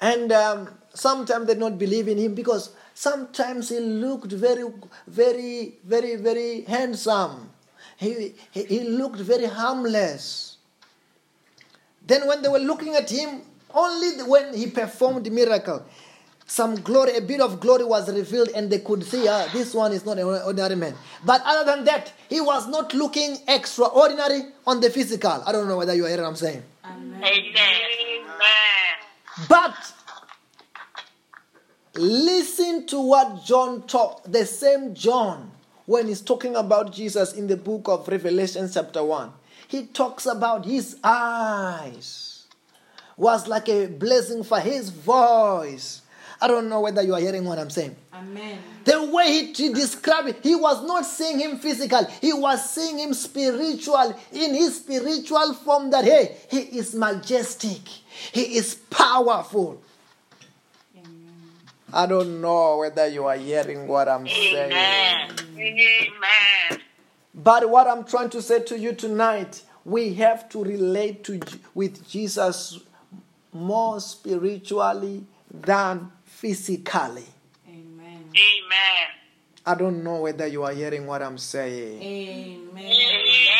and um, sometimes they did not believe in him because sometimes he looked very, very, very, very handsome. He, he, he looked very harmless. Then when they were looking at him, only when he performed miracle, some glory, a bit of glory was revealed, and they could see, ah, this one is not an ordinary man. But other than that, he was not looking extraordinary on the physical. I don't know whether you hear what I'm saying. Amen. Amen. But listen to what John taught, the same John, when he's talking about Jesus in the book of Revelation, chapter 1. He talks about his eyes was like a blessing for his voice. I don't know whether you are hearing what I'm saying. Amen. The way he, he described it, he was not seeing him physical, he was seeing him spiritual, in his spiritual form that, hey, he is majestic, he is powerful. I don't know whether you are hearing what I'm saying. Amen. Amen. But what I'm trying to say to you tonight, we have to relate to J- with Jesus more spiritually than physically. Amen. Amen. I don't know whether you are hearing what I'm saying. Amen. Amen.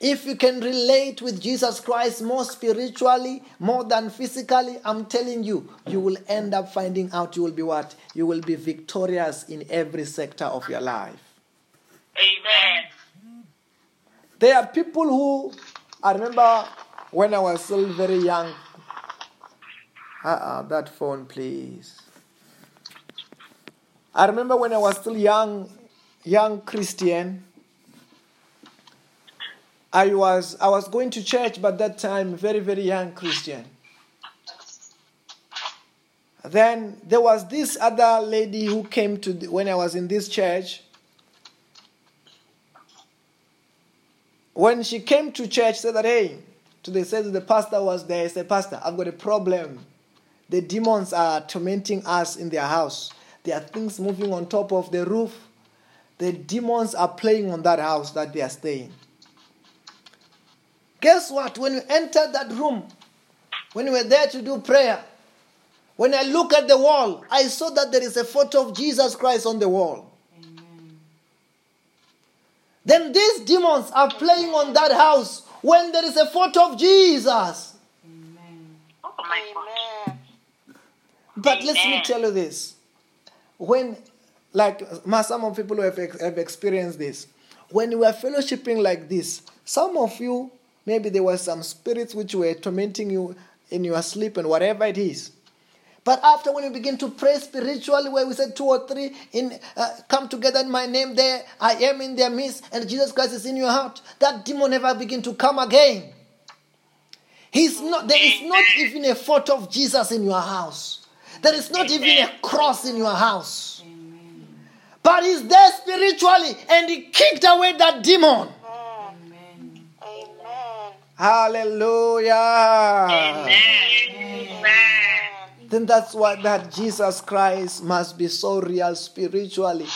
If you can relate with Jesus Christ more spiritually, more than physically, I'm telling you, you will end up finding out you will be what? You will be victorious in every sector of your life. Amen. There are people who, I remember when I was still very young. Uh-uh, that phone, please. I remember when I was still young, young Christian. I was I was going to church, but that time very very young Christian. Then there was this other lady who came to the, when I was in this church. when she came to church, said that, hey, to the said the pastor was there. He said, Pastor, I've got a problem. The demons are tormenting us in their house. There are things moving on top of the roof. The demons are playing on that house that they are staying. Guess what? When we entered that room, when we were there to do prayer, when I look at the wall, I saw that there is a photo of Jesus Christ on the wall. Then these demons are playing on that house when there is a photo of Jesus. Oh my But let me tell you this. When, like some of people who have, have experienced this, when we are fellowshipping like this, some of you, maybe there were some spirits which were tormenting you in your sleep and whatever it is. But after when you begin to pray spiritually, where we said two or three in uh, come together in my name, there I am in their midst, and Jesus Christ is in your heart. That demon never begin to come again. He's not. There is not even a photo of Jesus in your house. There is not even a cross in your house. But he's there spiritually, and he kicked away that demon. Amen. Amen. Hallelujah. Amen. then that's why that Jesus Christ must be so real spiritually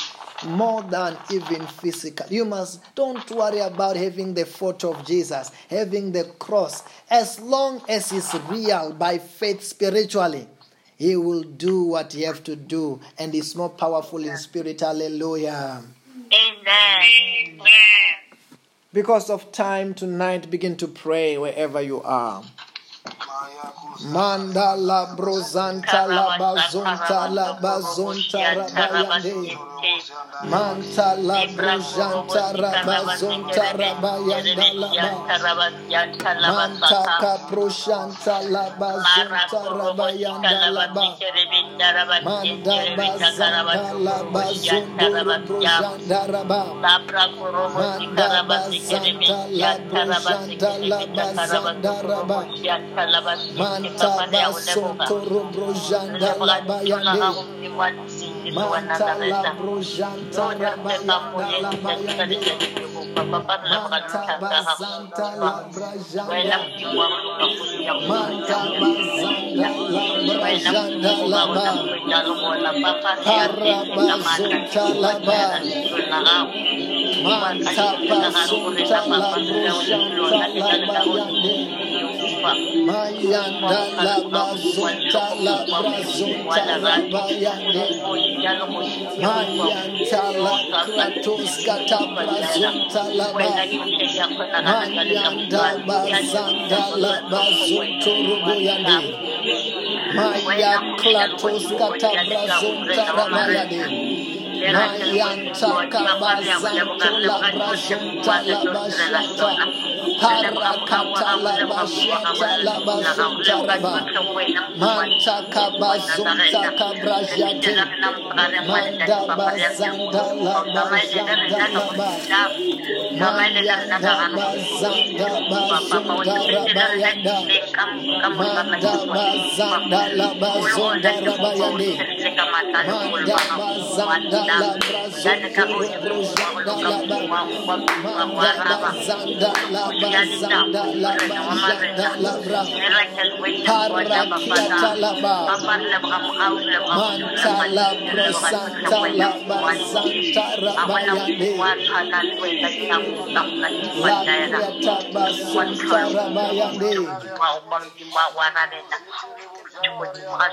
more than even physical. You must don't worry about having the photo of Jesus, having the cross. As long as it's real by faith spiritually, he will do what he have to do and is more powerful in spirit. Hallelujah. Amen. Because of time tonight, begin to pray wherever you are. Manda la brozanta la bazonta la bazonta rabayande. Manta la brozanta rabazonta rabayanda la ba. Manta caproshanta la bazonta rabayanda la ba. Manda bazanta la bazondo brozanda raba. Manda bazanta la la bazanda raba. Manta basonto robrojanda la bayande. Manta la brojanta rabayanda la bayande. Manta bazanta la brajanda. Manta bazanda la brajanda la ba. Parabazonta la ba. Manta basonta la brojanta la bayande. Mayanda la bazonta la brazonta la bayande. Mayanta la kratos kata brazonta la ba. Mayanda bazanda la roboyande. Maya klatos kata rabayande. Thank you. la la la la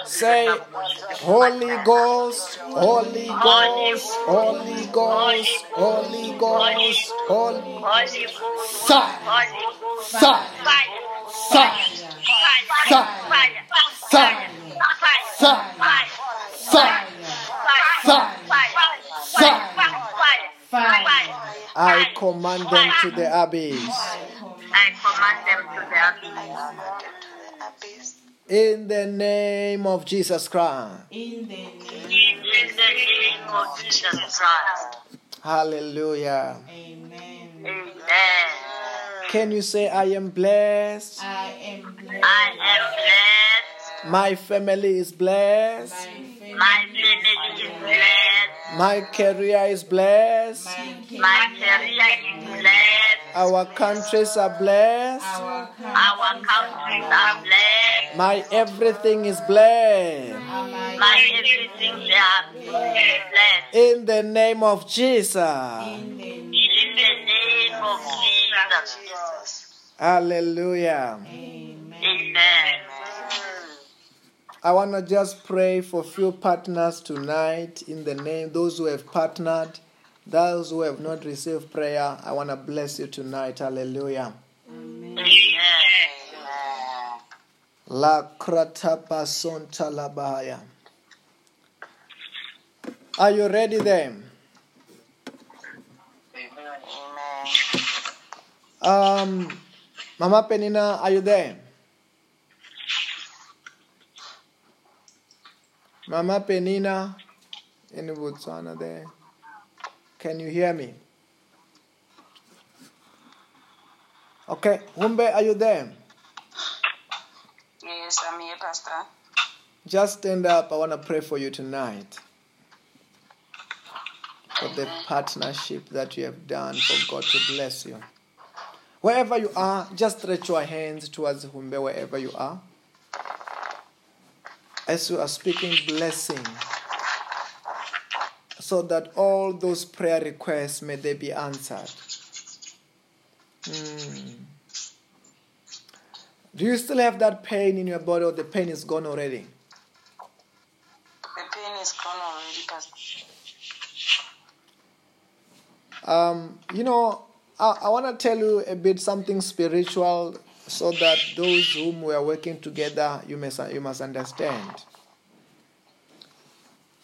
Say, Holy Ghost, Holy Ghost. Holy Ghost, Holy Ghost, Holy Fire, fire, fire, fire, fire, fire, fire, fire, fire. I command them to the abyss. I command them to the abyss. In the name of Jesus Christ. In the name In the name of Jesus Christ. Hallelujah. Amen. Amen. Can you say, I am blessed? I am blessed. I am blessed. My family is blessed. My family My family is blessed. My career is blessed. my My career is blessed. Our countries are blessed. our Our countries are blessed. My everything is blessed. my My everything they are blessed. In the name of Jesus. in the In the name of Jesus. Hallelujah. Amen. Amen. I want to just pray for few partners tonight in the name those who have partnered, those who have not received prayer. I want to bless you tonight. Hallelujah. Amen. La kratapa sonta la bahaya. Are you ready then? Um, Mama Penina, are you there? Mama Penina in Botswana there. Can you hear me? Okay, Humbe, are you there? Yes, I'm here, Pastor. Just stand up. I want to pray for you tonight. For the partnership that you have done, for God to bless you. Wherever you are, just stretch your hands towards Humbe, wherever you are. As you are speaking blessing, so that all those prayer requests may they be answered. Hmm. Do you still have that pain in your body, or the pain is gone already? The pain is gone already, Pastor. Um, you know, I, I want to tell you a bit something spiritual, so that those whom we are working together, you must, you must understand.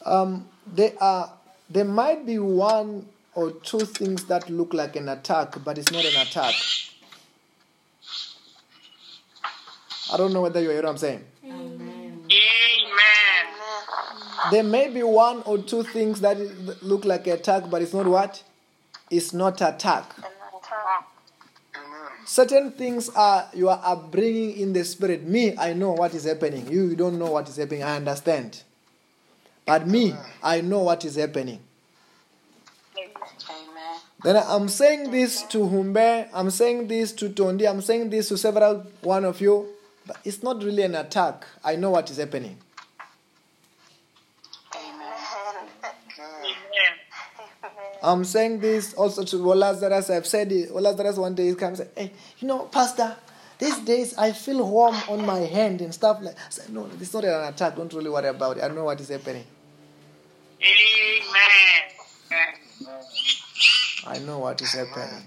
Um, there are there might be one or two things that look like an attack, but it's not an attack. I don't know whether you hear what I'm saying. Amen. Amen. There may be one or two things that look like attack, but it's not what? It's not attack. Certain things are you are bringing in the spirit. Me, I know what is happening. You, you don't know what is happening. I understand. But me, I know what is happening. Then I'm saying this to Humbe, I'm saying this to Tondi, I'm saying this to several one of you, but it's not really an attack. I know what is happening. I'm saying this also to Lazarus. I've said it. Lazarus one day he comes and say, Hey, you know, Pastor, these days I feel warm on my hand and stuff like I said, No, it's not an attack. Don't really worry about it. I know what is happening. Amen. I know what is happening.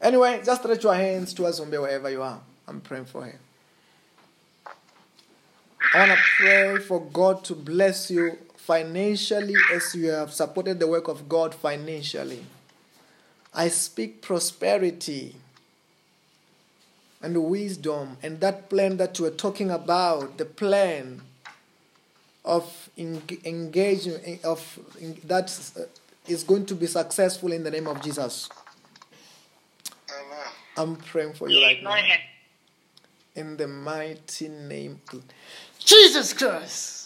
Anyway, just stretch your hands towards Zumbi wherever you are. I'm praying for her. I want to pray for God to bless you financially as you have supported the work of God financially. I speak prosperity and wisdom and that plan that you were talking about, the plan of en- engagement of that uh, going to be successful in the name of Jesus. Amen. I'm praying for you right now. In the mighty name of Jesus Christ.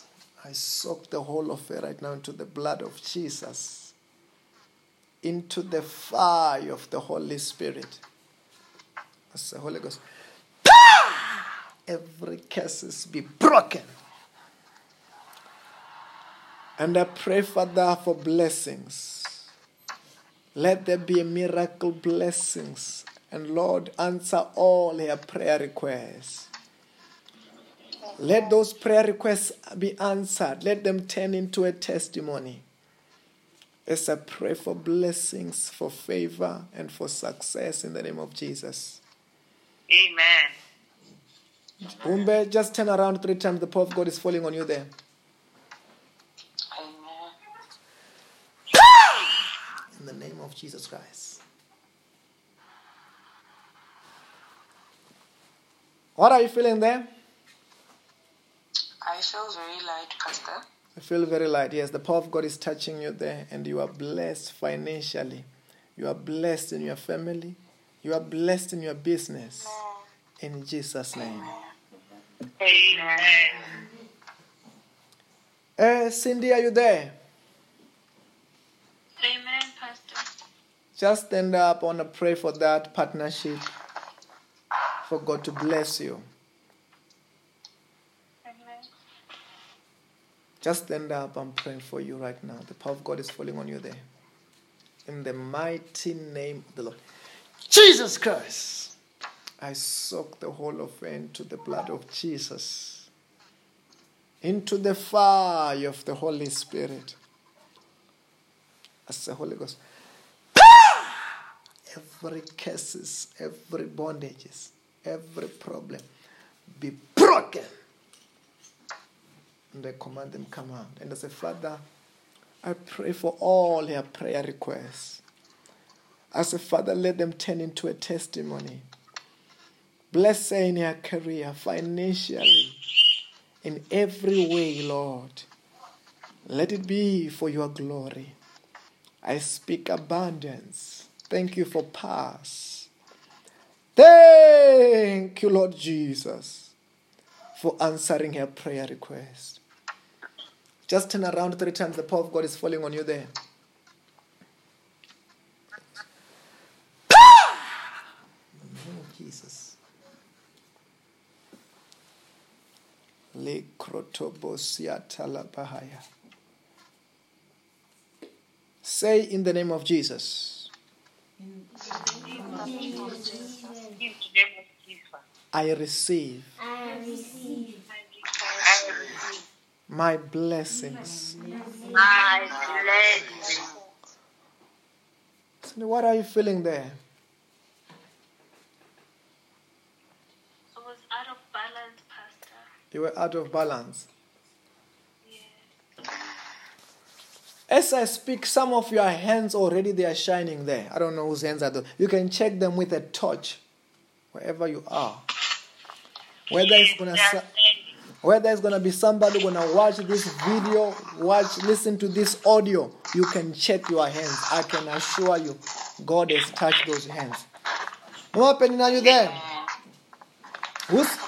I soak the whole it right now into the blood of Jesus, into the fire of the Holy Spirit. As the Holy Ghost. Every curses be broken. And I pray, Father, for blessings. Let there be miracle blessings. And Lord, answer all her prayer requests. Let those prayer requests be answered. Let them turn into a testimony. As I pray for blessings, for favor, and for success in the name of Jesus. Amen. Umbe, just turn around three times. The power of God is falling on you there. Amen. In the name of Jesus Christ. What are you feeling there? I feel very light, Pastor. I feel very light. Yes, the power of God is touching you there, and you are blessed financially. You are blessed in your family. You are blessed in your business. In Jesus' name. Amen. Uh, Cindy, are you there? Amen, Pastor. Just stand up. I want to pray for that partnership, for God to bless you. Amen. Just stand up. I'm praying for you right now. The power of God is falling on you there. In the mighty name of the Lord. Jesus Christ. I soak the whole of it into the blood of Jesus. Into the fire of the Holy Spirit. As the Holy Ghost. Ah! Every curses, every bondages, every problem be broken. And I command them come out. And I say, Father, I pray for all their prayer requests. I say, Father, let them turn into a testimony. Bless her in her career, financially, in every way, Lord. Let it be for your glory. I speak abundance. Thank you for past. Thank you, Lord Jesus, for answering her prayer request. Just turn around three times. The power of God is falling on you there. In the name of Jesus. Le krotobosia talabahaya. Say in the name of Jesus, In the name of Jesus. I receive I receive my blessings. my blessing. So What are you feeling there? I was out of balance, Pastor. You were out of balance. As I speak, some of your hands already they are shining there. I don't know whose hands are those. You can check them with a torch, wherever you are. Whether it's gonna sa- whether it's gonna be somebody gonna watch this video, watch, listen to this audio, you can check your hands. I can assure you, God has touched those hands. Mama Penina, are you there? Who's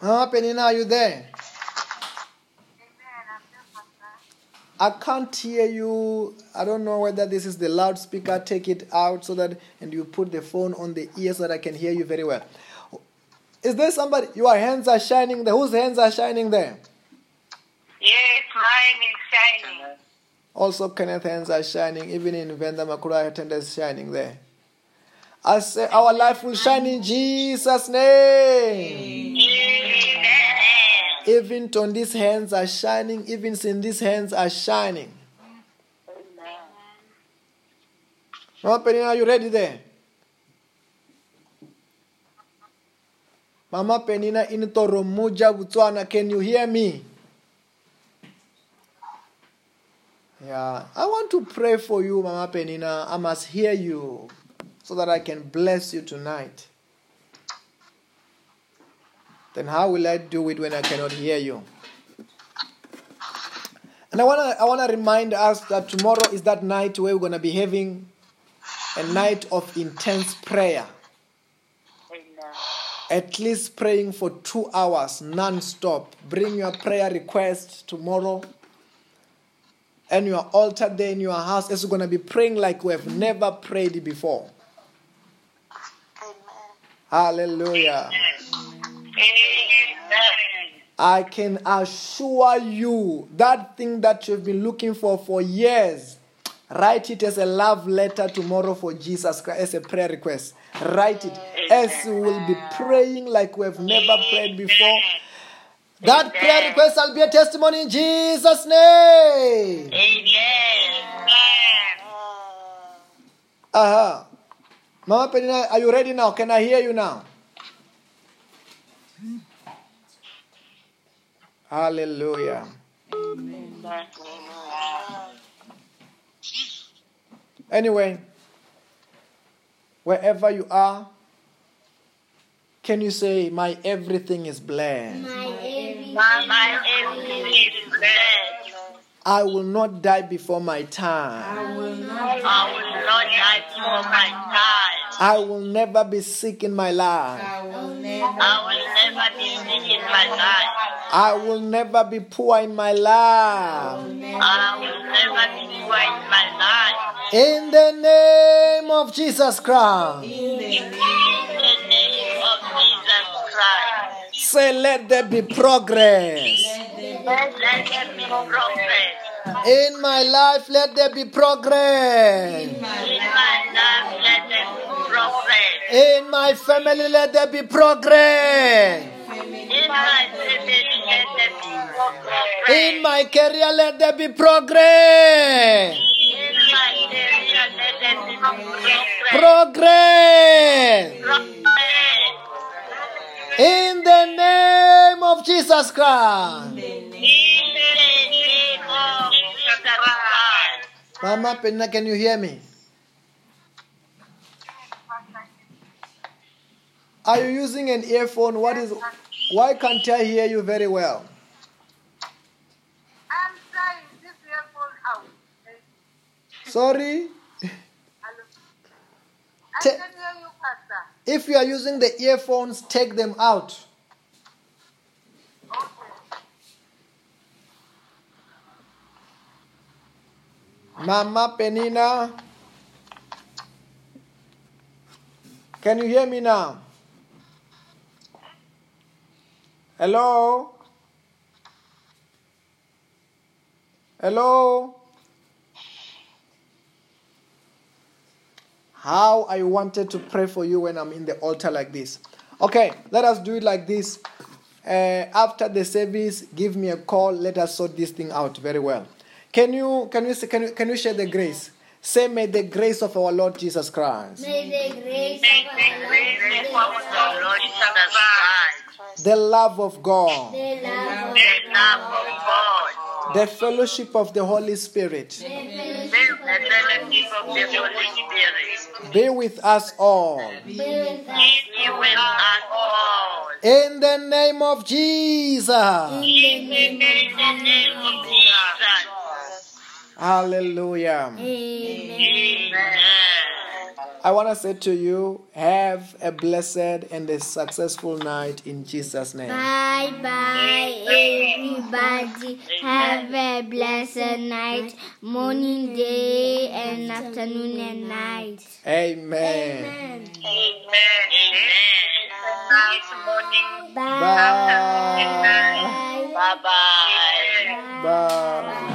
Mama Penina, are you there? I can't hear you. I don't know whether this is the loudspeaker. Take it out so that, and you put the phone on the ear so that I can hear you very well. Is there somebody? Your hands are shining there. Whose hands are shining there? Yes, mine is shining. Also, Kenneth hands are shining. Even in Venda Makura, is shining there. I say, our life will shine in Jesus' name. Amen. Even on these hands are shining. Even in these hands are shining. Mama Penina, are you ready there? Mama Penina in Toromuja, Botswana, can you hear me? Yeah, I want to pray for you, Mama Penina. I must hear you so that I can bless you tonight. Then how will I do it when I cannot hear you? And I wanna I wanna remind us that tomorrow is that night where we're gonna be having a night of intense prayer. At least praying for two hours non-stop. Bring your prayer request tomorrow. And your altar there in your house is going to be praying like we have never prayed before. Hallelujah. Amen. I can assure you that thing that you've been looking for for years, write it as a love letter tomorrow for Jesus Christ as a prayer request. Write it as we will be praying like we have never prayed before. That prayer request will be a testimony in Jesus' name. Amen. Uh huh. Mama Penina, are you ready now? Can I hear you now? Hallelujah. Anyway, wherever you are, can you say, My everything is blessed? My everything is blessed. I will not die before my time. I will not I will not die before my time. I will never be sick in my life. I will never I will never be sick in my life. I will never be poor in my life. I will never be poor in my life. In the name of Jesus Christ. In the name of Jesus Christ. Say, let there be progress. Let there be progress. In my life, let there be progress. In my life, let there be progress. In my family, let there be progress. In my family, let there be progress. In my career, let there be progress. In my area, let there be progress. Progress. Jesus Christ. In the name of Jesus Christ. Mama Penna, can you hear me? Are you using an earphone? What is why can't I hear you very well? I'm trying this earphone out. Sorry? I Te- can hear you, Pastor. If you are using the earphones, take them out. Mama Penina. Can you hear me now? Hello? Hello? How I wanted to pray for you when I'm in the altar like this. Okay, let us do it like this. Uh, after the service, give me a call. Let us sort this thing out very well. Can you can you can you can you share the grace? Say, may the grace of our Lord Jesus Christ, May the grace May the grace of our Lord Jesus Christ, the love of God, the love of the love of God, the fellowship of the Holy Spirit. The fellowship of the Holy Spirit, be with us all. be with us be with us all. In the name of Jesus. in the In name the name of Jesus. Hallelujah. Amen. Amen. I want to say to you, have a blessed and a successful night in Jesus' name. Bye bye, everybody. Have a blessed night, morning, day, and afternoon and night. Amen. Amen. Amen. Nice. Bye. Bye. Bye bye. Bye.